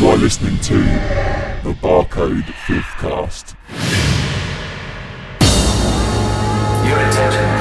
You are listening to the Barcode Fifth Cast. Your attention.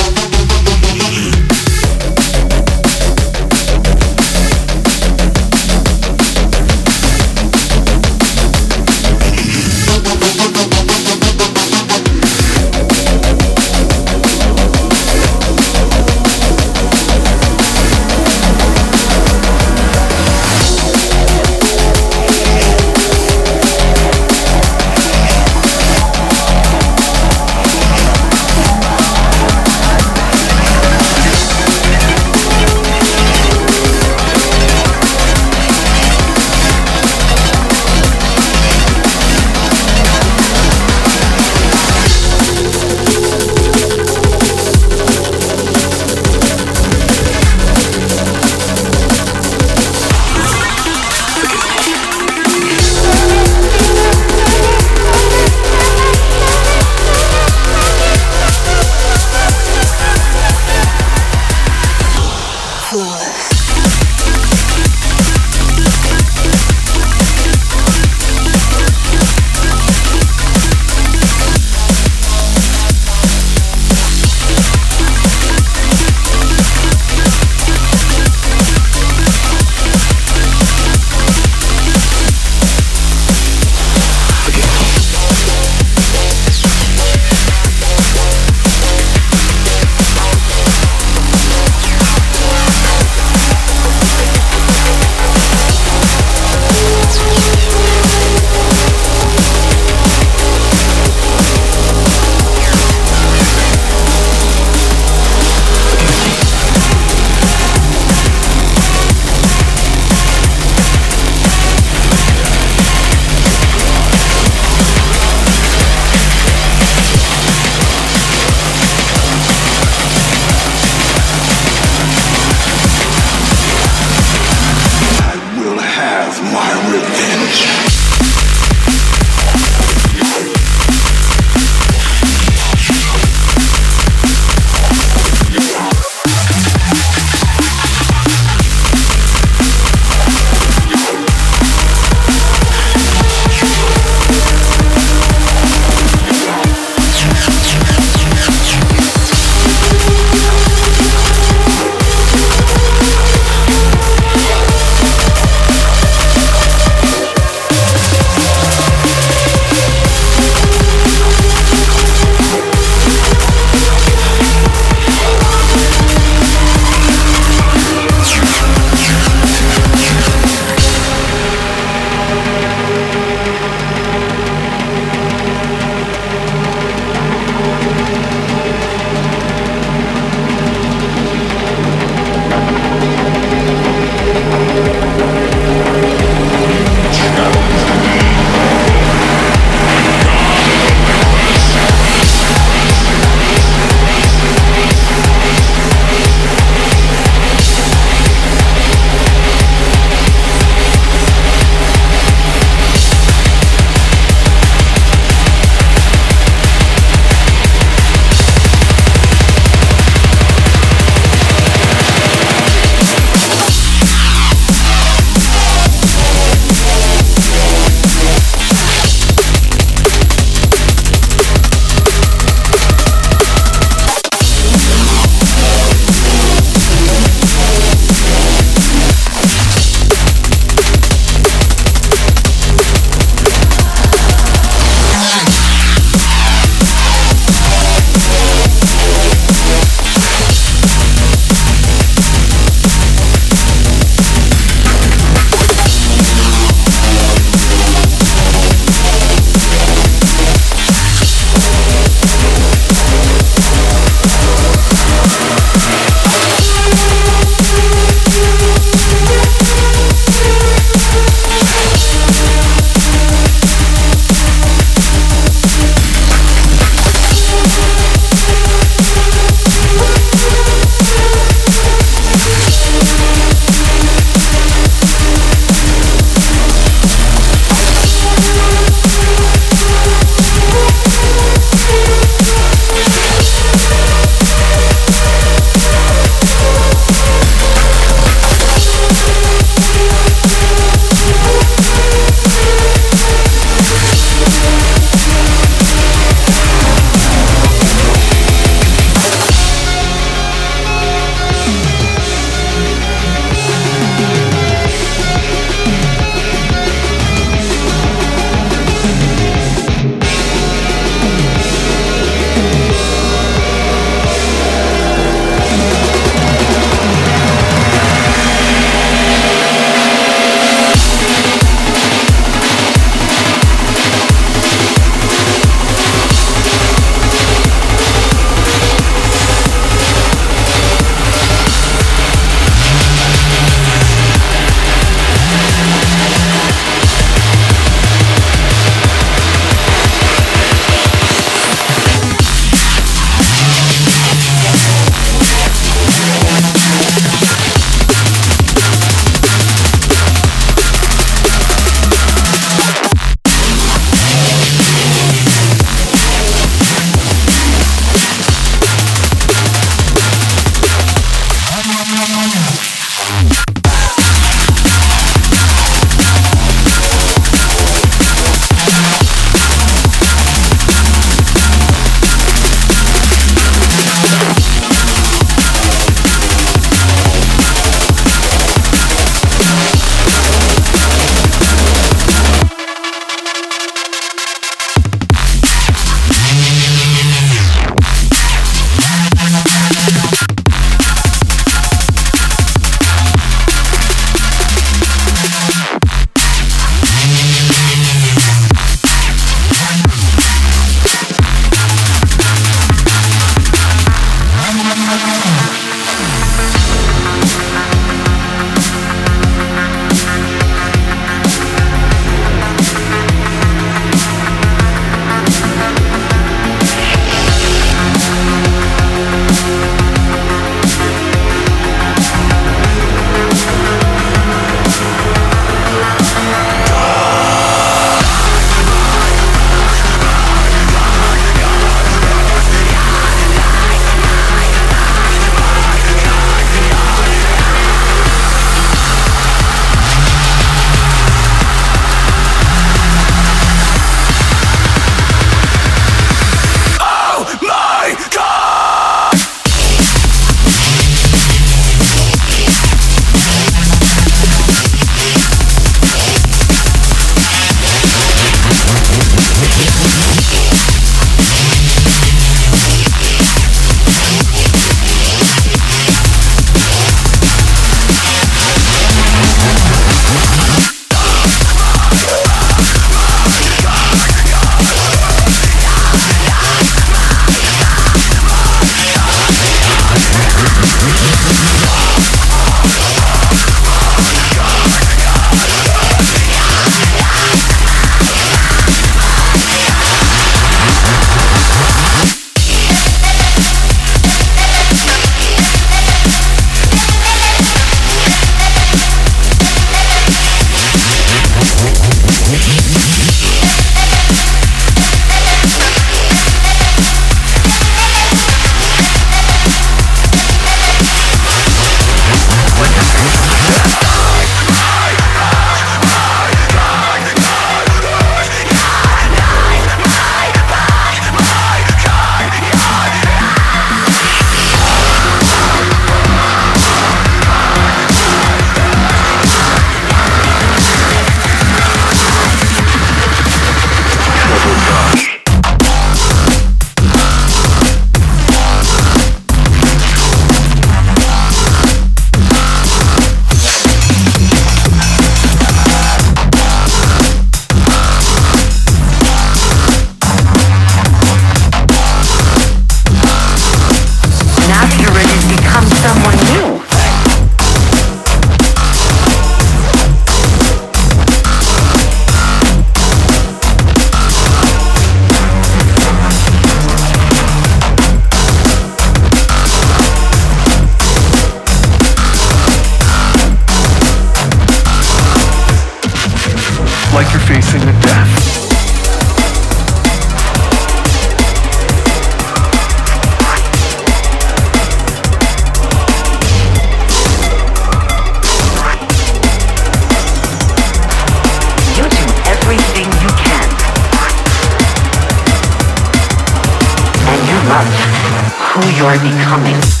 You're becoming.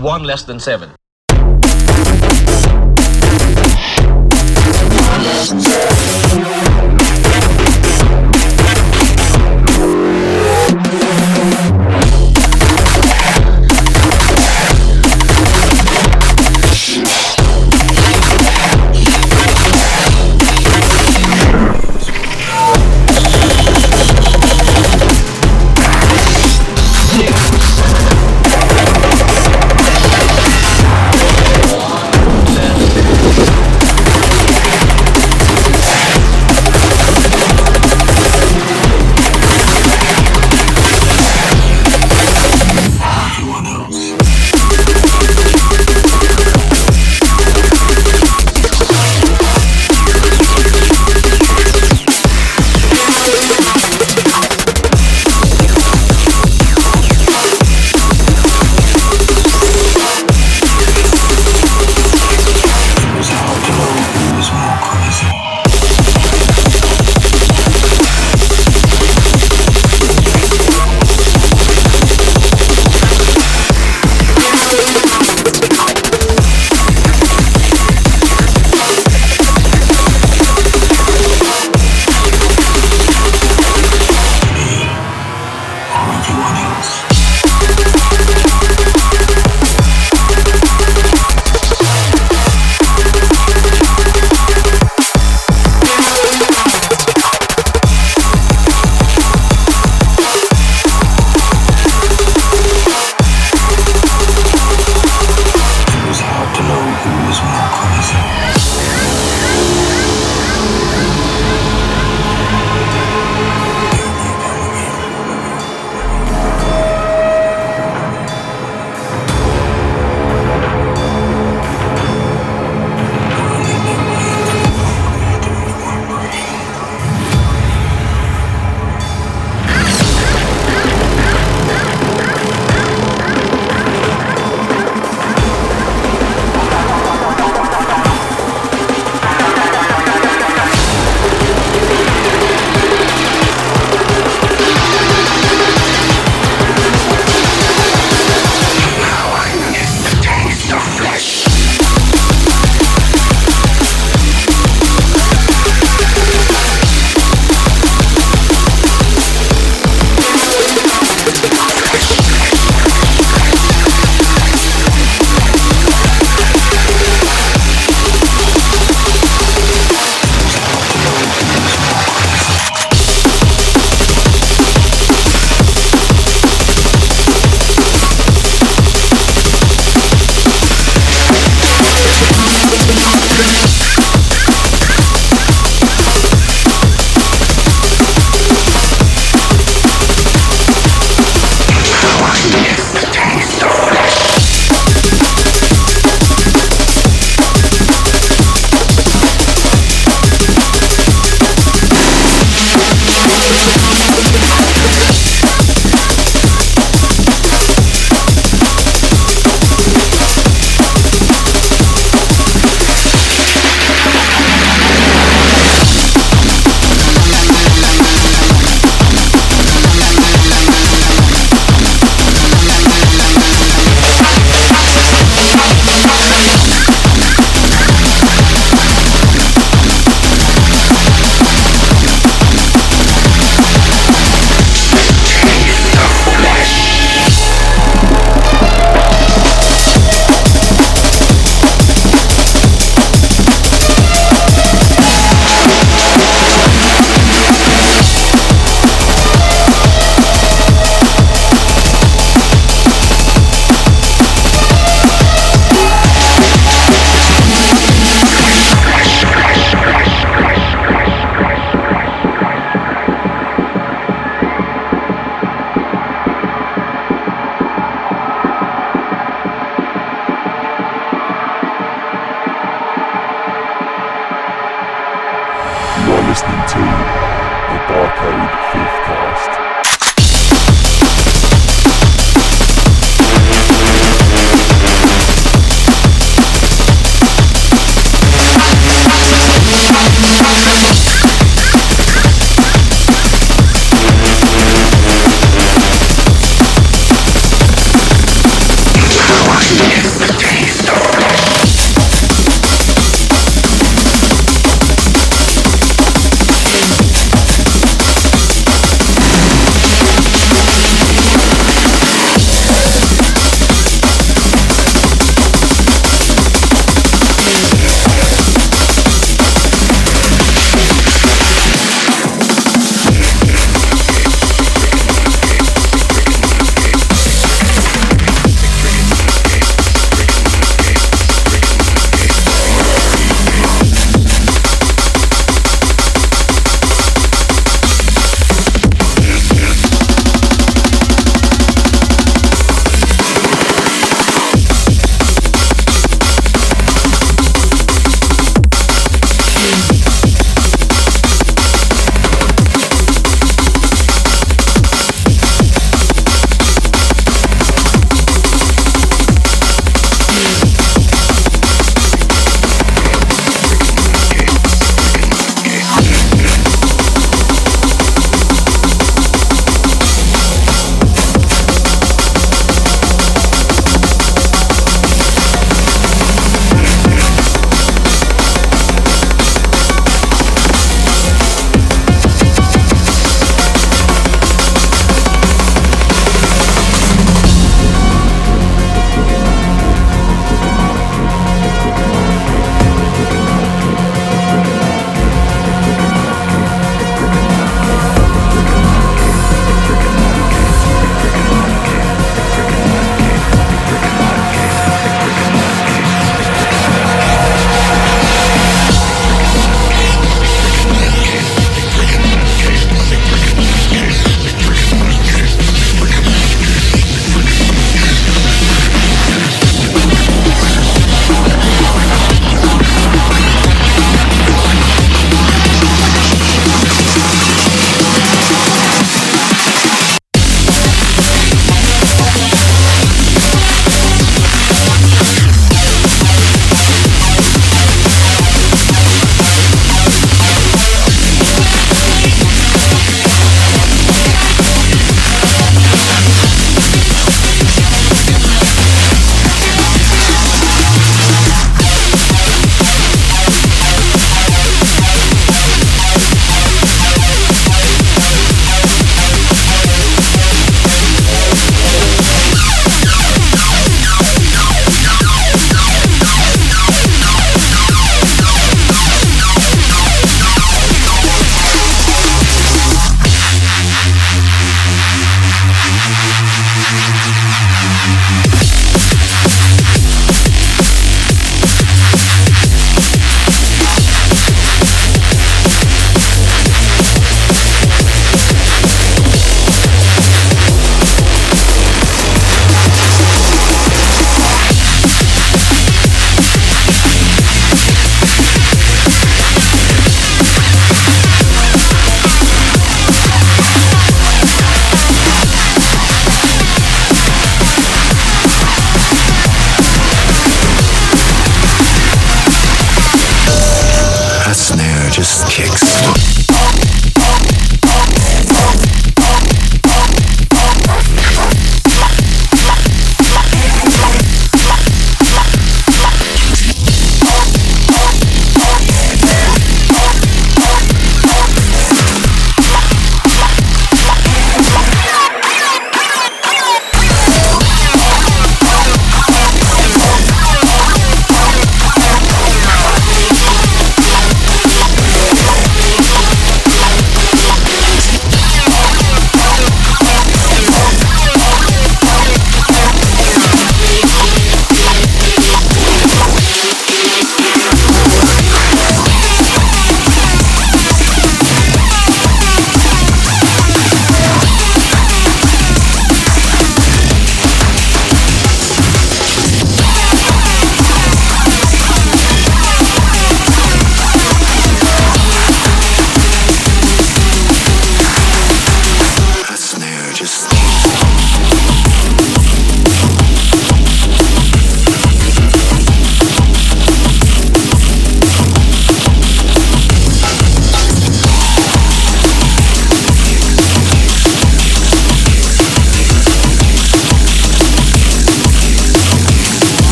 One less than seven.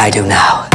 I do now.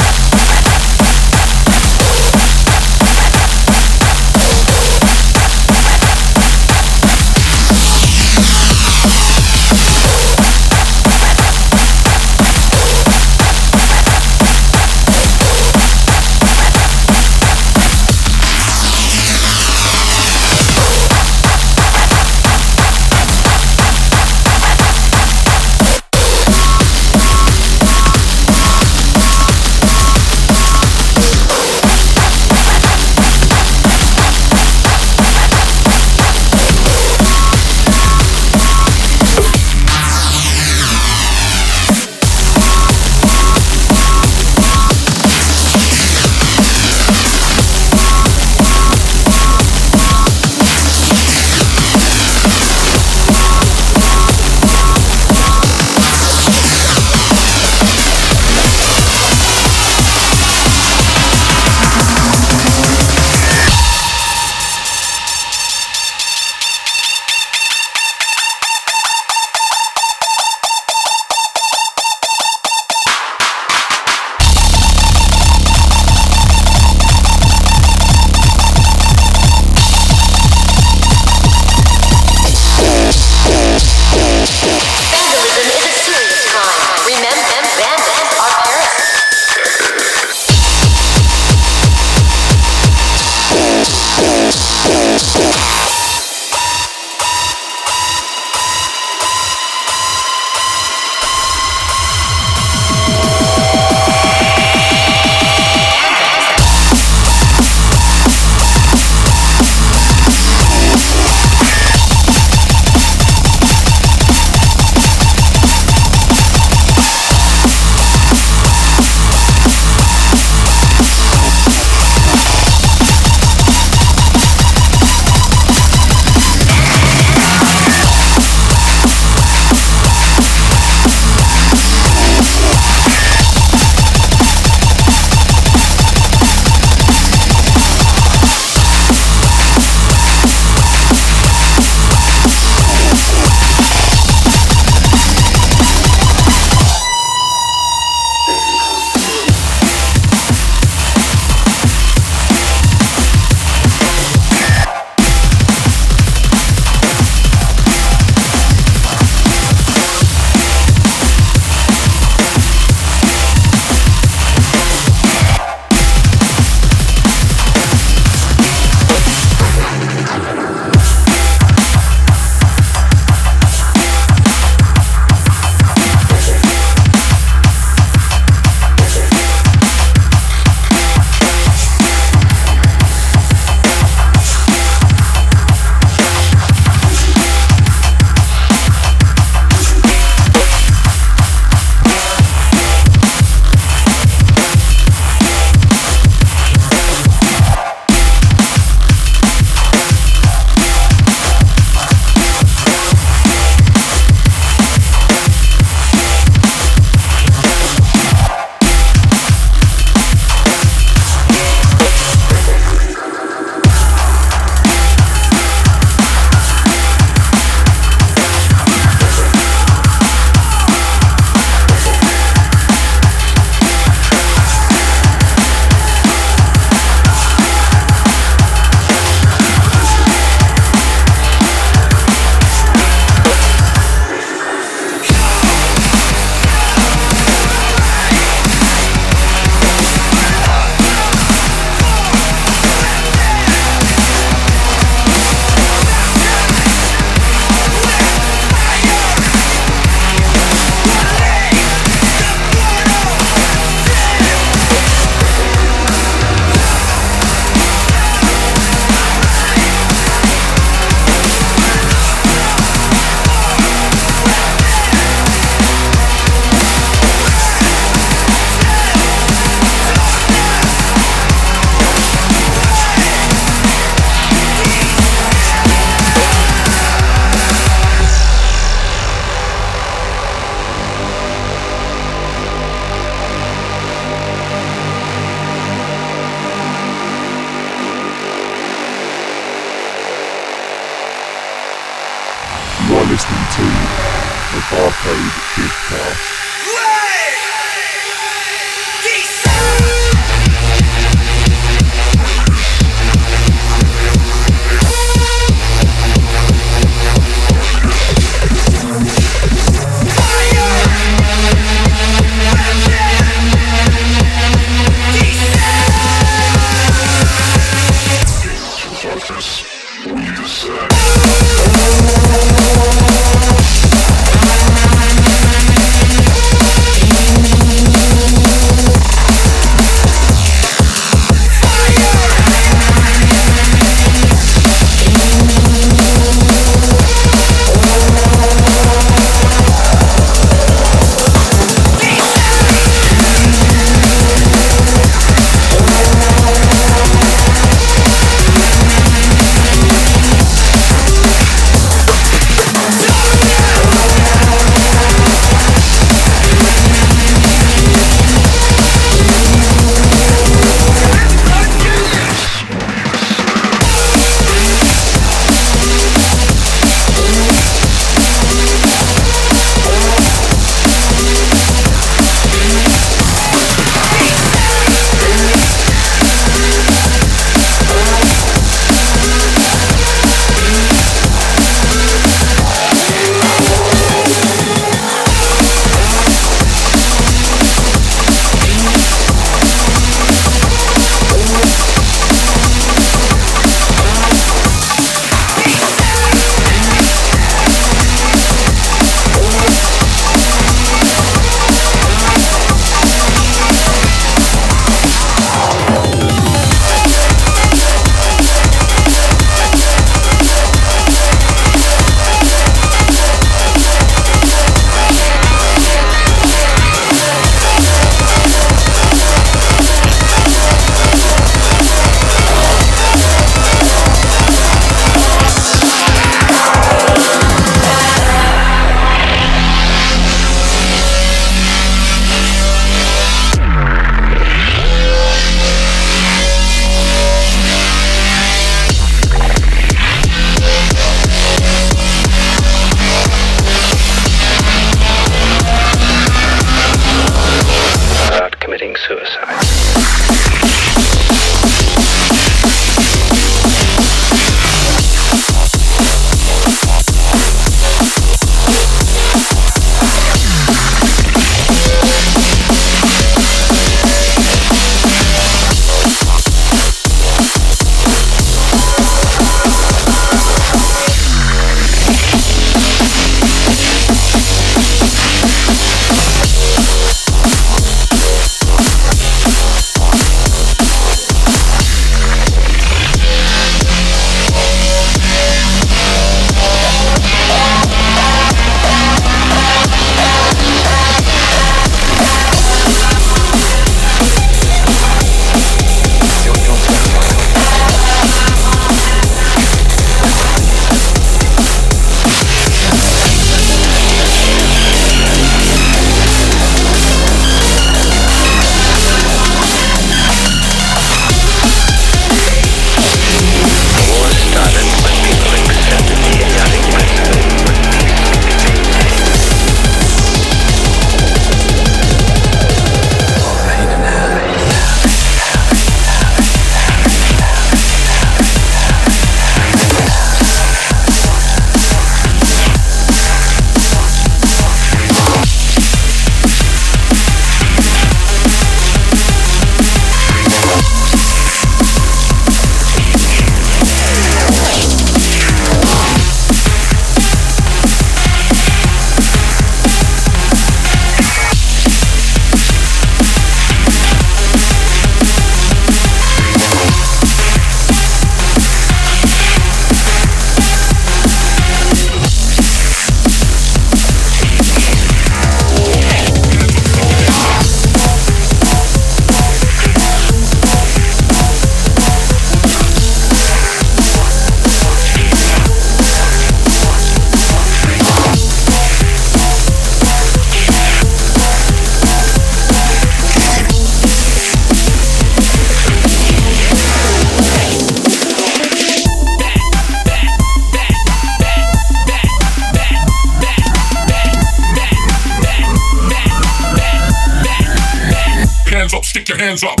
Hands up.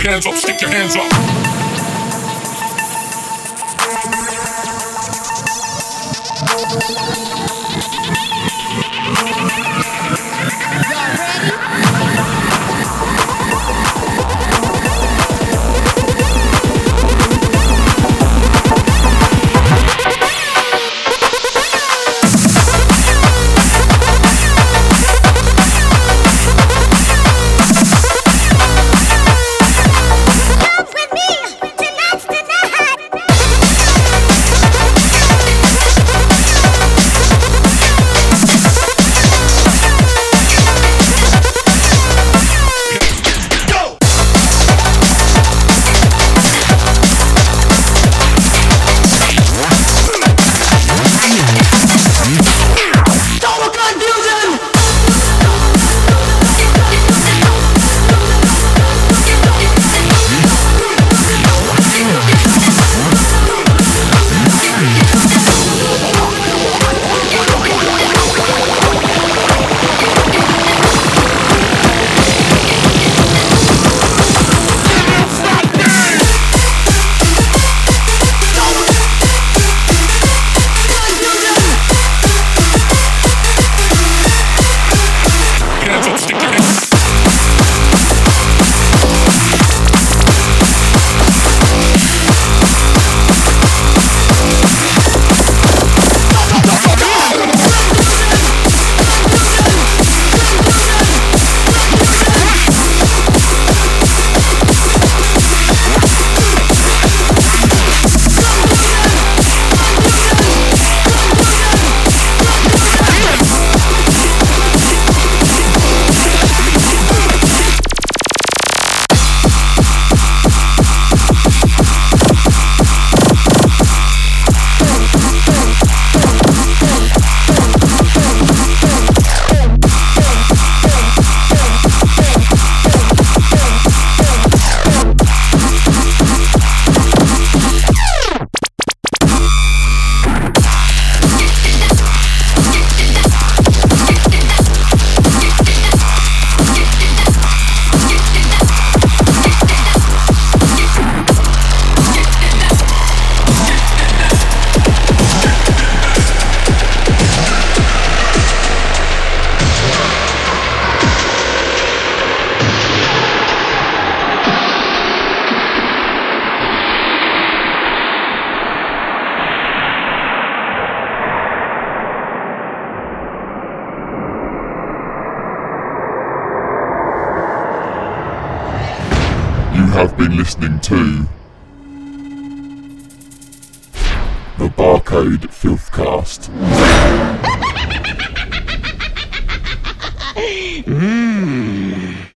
Hands up, stick your hands up.